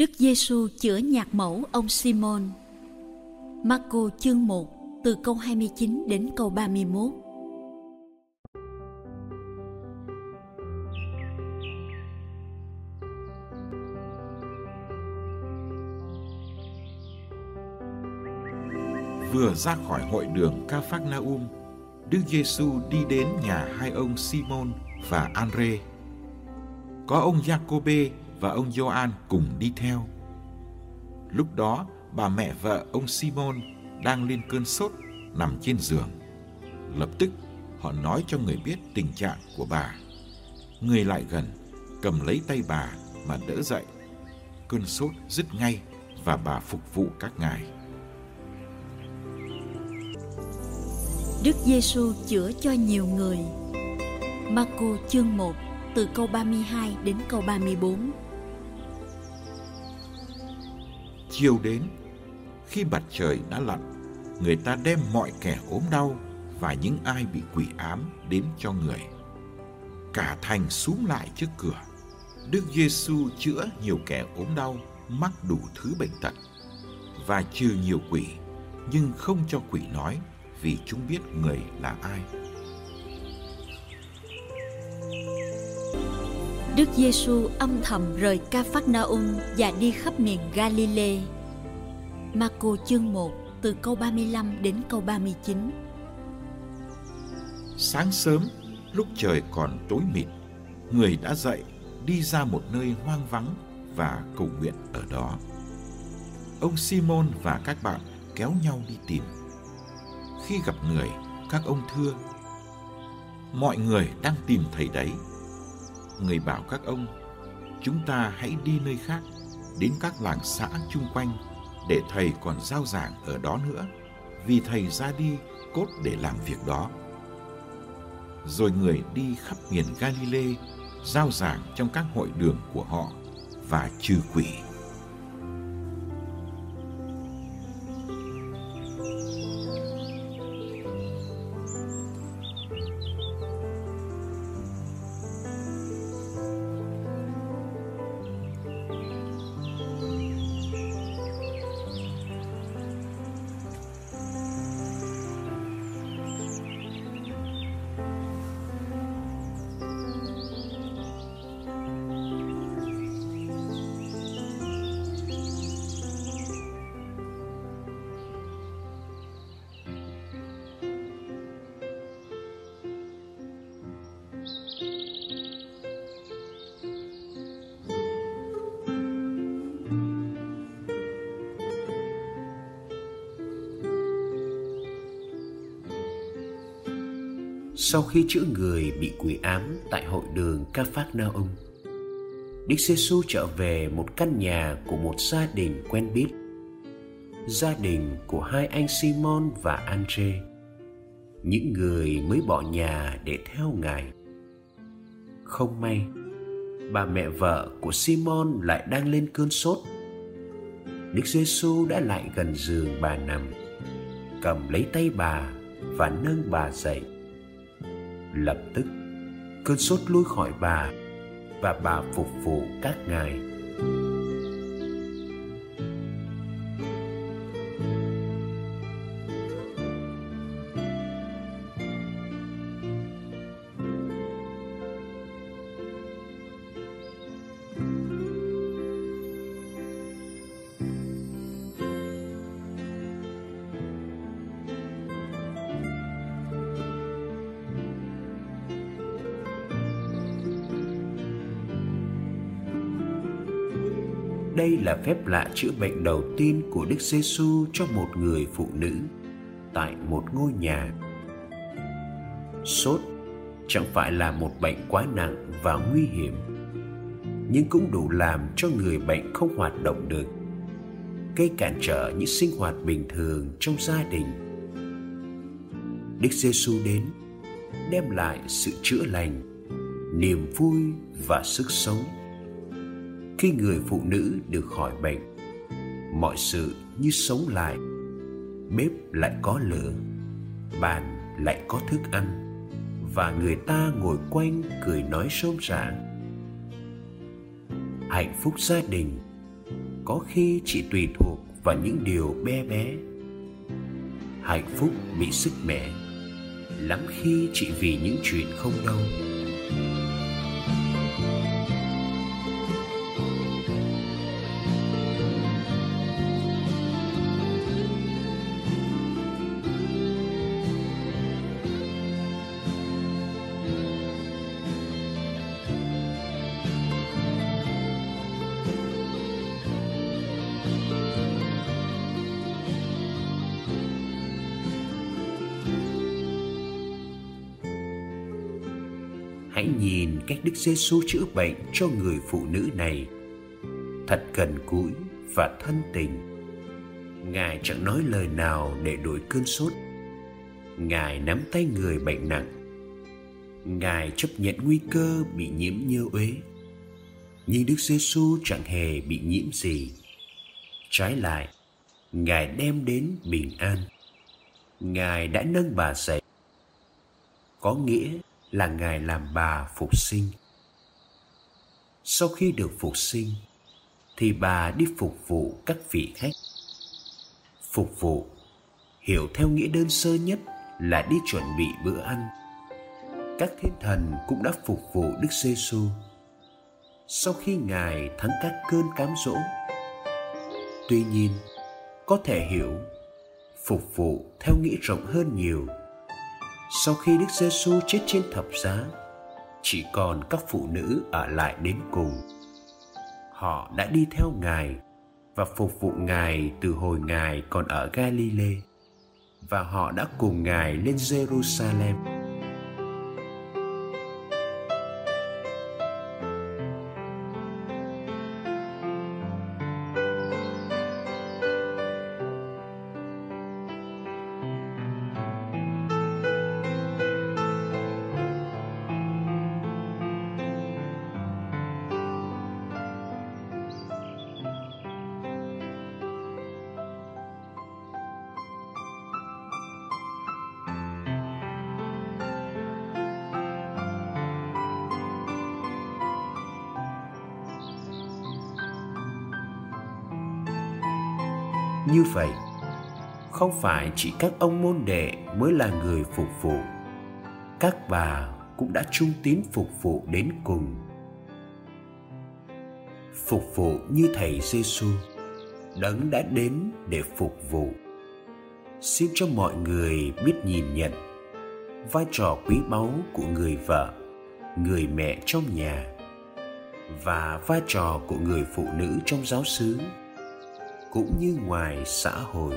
Đức Giêsu chữa nhạc mẫu ông Simon. Marco chương 1 từ câu 29 đến câu 31. Vừa ra khỏi hội đường Ca Phác Đức Giêsu đi đến nhà hai ông Simon và Andre. Có ông Jacobe và ông Gioan cùng đi theo. Lúc đó, bà mẹ vợ ông Simon đang lên cơn sốt nằm trên giường. Lập tức, họ nói cho người biết tình trạng của bà. Người lại gần, cầm lấy tay bà mà đỡ dậy. Cơn sốt dứt ngay và bà phục vụ các ngài. Đức Giêsu chữa cho nhiều người. Marco chương 1 từ câu 32 đến câu 34. Chiều đến, khi mặt trời đã lặn, người ta đem mọi kẻ ốm đau và những ai bị quỷ ám đến cho người. Cả thành xúm lại trước cửa. Đức Giêsu chữa nhiều kẻ ốm đau, mắc đủ thứ bệnh tật và trừ nhiều quỷ, nhưng không cho quỷ nói vì chúng biết người là ai. Đức Giêsu âm thầm rời Ca Phác Naum và đi khắp miền Galilee. Marco chương 1 từ câu 35 đến câu 39. Sáng sớm, lúc trời còn tối mịt, người đã dậy đi ra một nơi hoang vắng và cầu nguyện ở đó. Ông Simon và các bạn kéo nhau đi tìm. Khi gặp người, các ông thưa, mọi người đang tìm thầy đấy. Người bảo các ông, chúng ta hãy đi nơi khác, đến các làng xã chung quanh để thầy còn giao giảng ở đó nữa, vì thầy ra đi cốt để làm việc đó. Rồi người đi khắp miền Galilee, giao giảng trong các hội đường của họ và trừ quỷ. Sau khi chữa người bị quỷ ám tại hội đường Ca Phác Na Ông, Đức giê trở về một căn nhà của một gia đình quen biết. Gia đình của hai anh Simon và Andre, những người mới bỏ nhà để theo Ngài. Không may, bà mẹ vợ của Simon lại đang lên cơn sốt. Đức giê đã lại gần giường bà nằm, cầm lấy tay bà và nâng bà dậy lập tức cơn sốt lui khỏi bà và bà phục vụ các ngài. Đây là phép lạ chữa bệnh đầu tiên của Đức Giêsu cho một người phụ nữ tại một ngôi nhà. Sốt chẳng phải là một bệnh quá nặng và nguy hiểm, nhưng cũng đủ làm cho người bệnh không hoạt động được, gây cản trở những sinh hoạt bình thường trong gia đình. Đức Giêsu đến đem lại sự chữa lành, niềm vui và sức sống khi người phụ nữ được khỏi bệnh. Mọi sự như sống lại. Bếp lại có lửa, bàn lại có thức ăn, và người ta ngồi quanh cười nói rôm rả hạnh phúc gia đình có khi chỉ tùy thuộc vào những điều bé bé. Hạnh phúc bị sức mẻ, lắm khi chỉ vì những chuyện không đâu cách Đức Giêsu chữa bệnh cho người phụ nữ này. Thật gần gũi và thân tình. Ngài chẳng nói lời nào để đổi cơn sốt. Ngài nắm tay người bệnh nặng. Ngài chấp nhận nguy cơ bị nhiễm nhơ uế. Nhưng Đức Giêsu chẳng hề bị nhiễm gì. Trái lại, Ngài đem đến bình an. Ngài đã nâng bà dậy. Có nghĩa là Ngài làm bà phục sinh. Sau khi được phục sinh, thì bà đi phục vụ các vị khách. Phục vụ, hiểu theo nghĩa đơn sơ nhất là đi chuẩn bị bữa ăn. Các thiên thần cũng đã phục vụ Đức Giêsu. Sau khi Ngài thắng các cơn cám dỗ, tuy nhiên có thể hiểu phục vụ theo nghĩa rộng hơn nhiều sau khi Đức Giêsu chết trên thập giá, chỉ còn các phụ nữ ở lại đến cùng. Họ đã đi theo Ngài và phục vụ Ngài từ hồi Ngài còn ở Galilee và họ đã cùng Ngài lên Jerusalem như vậy, không phải chỉ các ông môn đệ mới là người phục vụ. Các bà cũng đã trung tín phục vụ đến cùng. Phục vụ như thầy Giêsu đấng đã đến để phục vụ. Xin cho mọi người biết nhìn nhận vai trò quý báu của người vợ, người mẹ trong nhà và vai trò của người phụ nữ trong giáo xứ cũng như ngoài xã hội.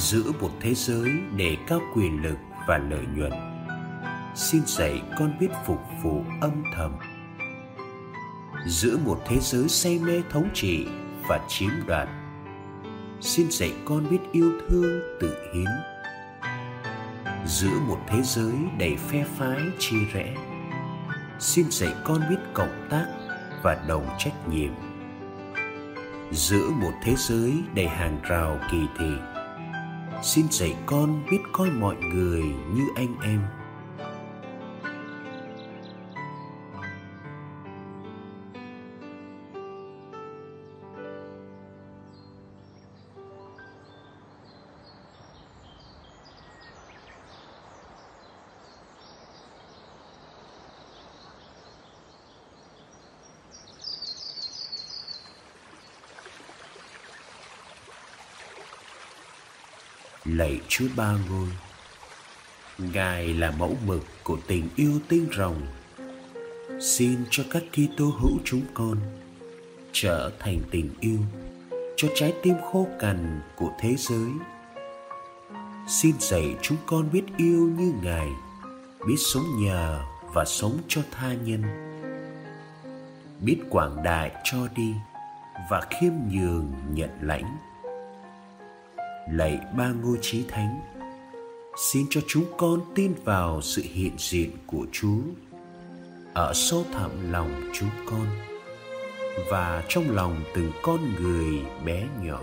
Giữa một thế giới để cao quyền lực và lợi nhuận. Xin dạy con biết phục vụ âm thầm. Giữa một thế giới say mê thống trị và chiếm đoạt. Xin dạy con biết yêu thương, tự hiến. Giữa một thế giới đầy phe phái, chia rẽ. Xin dạy con biết cộng tác và đồng trách nhiệm. Giữa một thế giới đầy hàng rào kỳ thị xin dạy con biết coi mọi người như anh em. Lạy Chúa Ba Ngôi. Ngài là mẫu mực của tình yêu tinh rồng. Xin cho các Kitô hữu chúng con trở thành tình yêu cho trái tim khô cằn của thế giới. Xin dạy chúng con biết yêu như Ngài, biết sống nhờ và sống cho tha nhân. Biết quảng đại cho đi và khiêm nhường nhận lãnh lạy ba ngôi chí thánh. Xin cho chúng con tin vào sự hiện diện của chúa, ở sâu thẳm lòng chúng con và trong lòng từng con người bé nhỏ.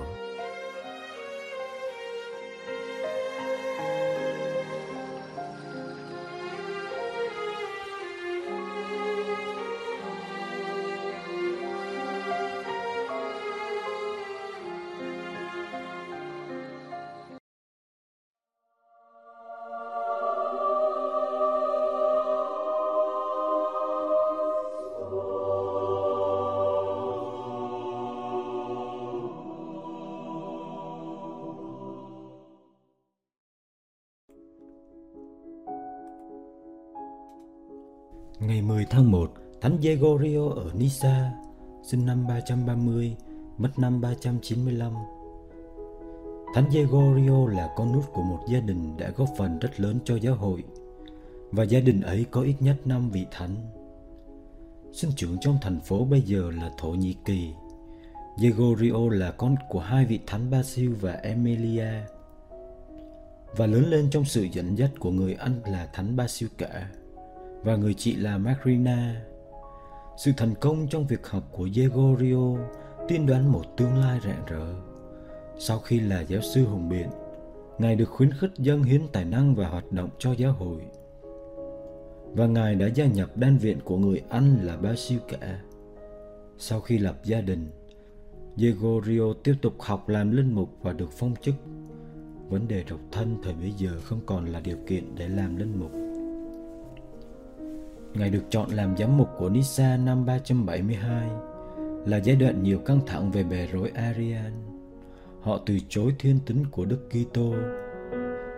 Ngày 10 tháng 1, Thánh Gregorio ở Nisa, sinh năm 330, mất năm 395. Thánh Gregorio là con nút của một gia đình đã góp phần rất lớn cho giáo hội, và gia đình ấy có ít nhất 5 vị thánh. Sinh trưởng trong thành phố bây giờ là Thổ Nhĩ Kỳ. Gregorio là con của hai vị thánh Basil và Emilia, và lớn lên trong sự dẫn dắt của người anh là thánh Basil cả và người chị là Macrina. Sự thành công trong việc học của Gregorio tiên đoán một tương lai rạng rỡ. Sau khi là giáo sư hùng biện, Ngài được khuyến khích dâng hiến tài năng và hoạt động cho giáo hội. Và Ngài đã gia nhập đan viện của người Anh là Basilica. cả. Sau khi lập gia đình, Gregorio tiếp tục học làm linh mục và được phong chức. Vấn đề độc thân thời bấy giờ không còn là điều kiện để làm linh mục. Ngài được chọn làm giám mục của Nisa năm 372 là giai đoạn nhiều căng thẳng về bè rối Arian. Họ từ chối thiên tính của Đức Kitô.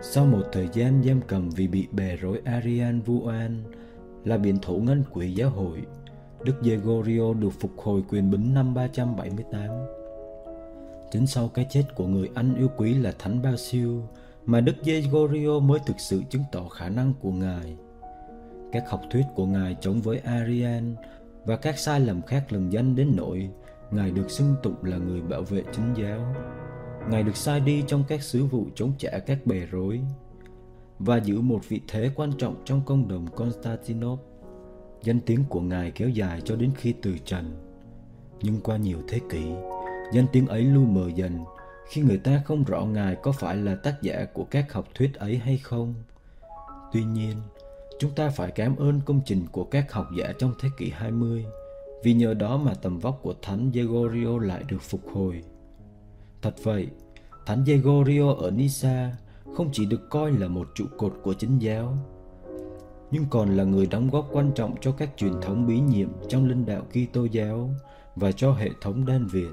Sau một thời gian giam cầm vì bị bè rối Arian vu oan là biển thủ ngân quỷ giáo hội, Đức Gregorio được phục hồi quyền bính năm 378. Chính sau cái chết của người anh yêu quý là Thánh Basil mà Đức Gregorio mới thực sự chứng tỏ khả năng của Ngài – các học thuyết của Ngài chống với Arian và các sai lầm khác lừng danh đến nỗi Ngài được xưng tụng là người bảo vệ chính giáo. Ngài được sai đi trong các sứ vụ chống trả các bè rối và giữ một vị thế quan trọng trong công đồng Constantinople. Danh tiếng của Ngài kéo dài cho đến khi từ trần. Nhưng qua nhiều thế kỷ, danh tiếng ấy lu mờ dần khi người ta không rõ Ngài có phải là tác giả của các học thuyết ấy hay không. Tuy nhiên, Chúng ta phải cảm ơn công trình của các học giả trong thế kỷ 20 vì nhờ đó mà tầm vóc của Thánh Gregorio lại được phục hồi. Thật vậy, Thánh Gregorio ở Nisa không chỉ được coi là một trụ cột của chính giáo, nhưng còn là người đóng góp quan trọng cho các truyền thống bí nhiệm trong linh đạo Kitô giáo và cho hệ thống đan viện.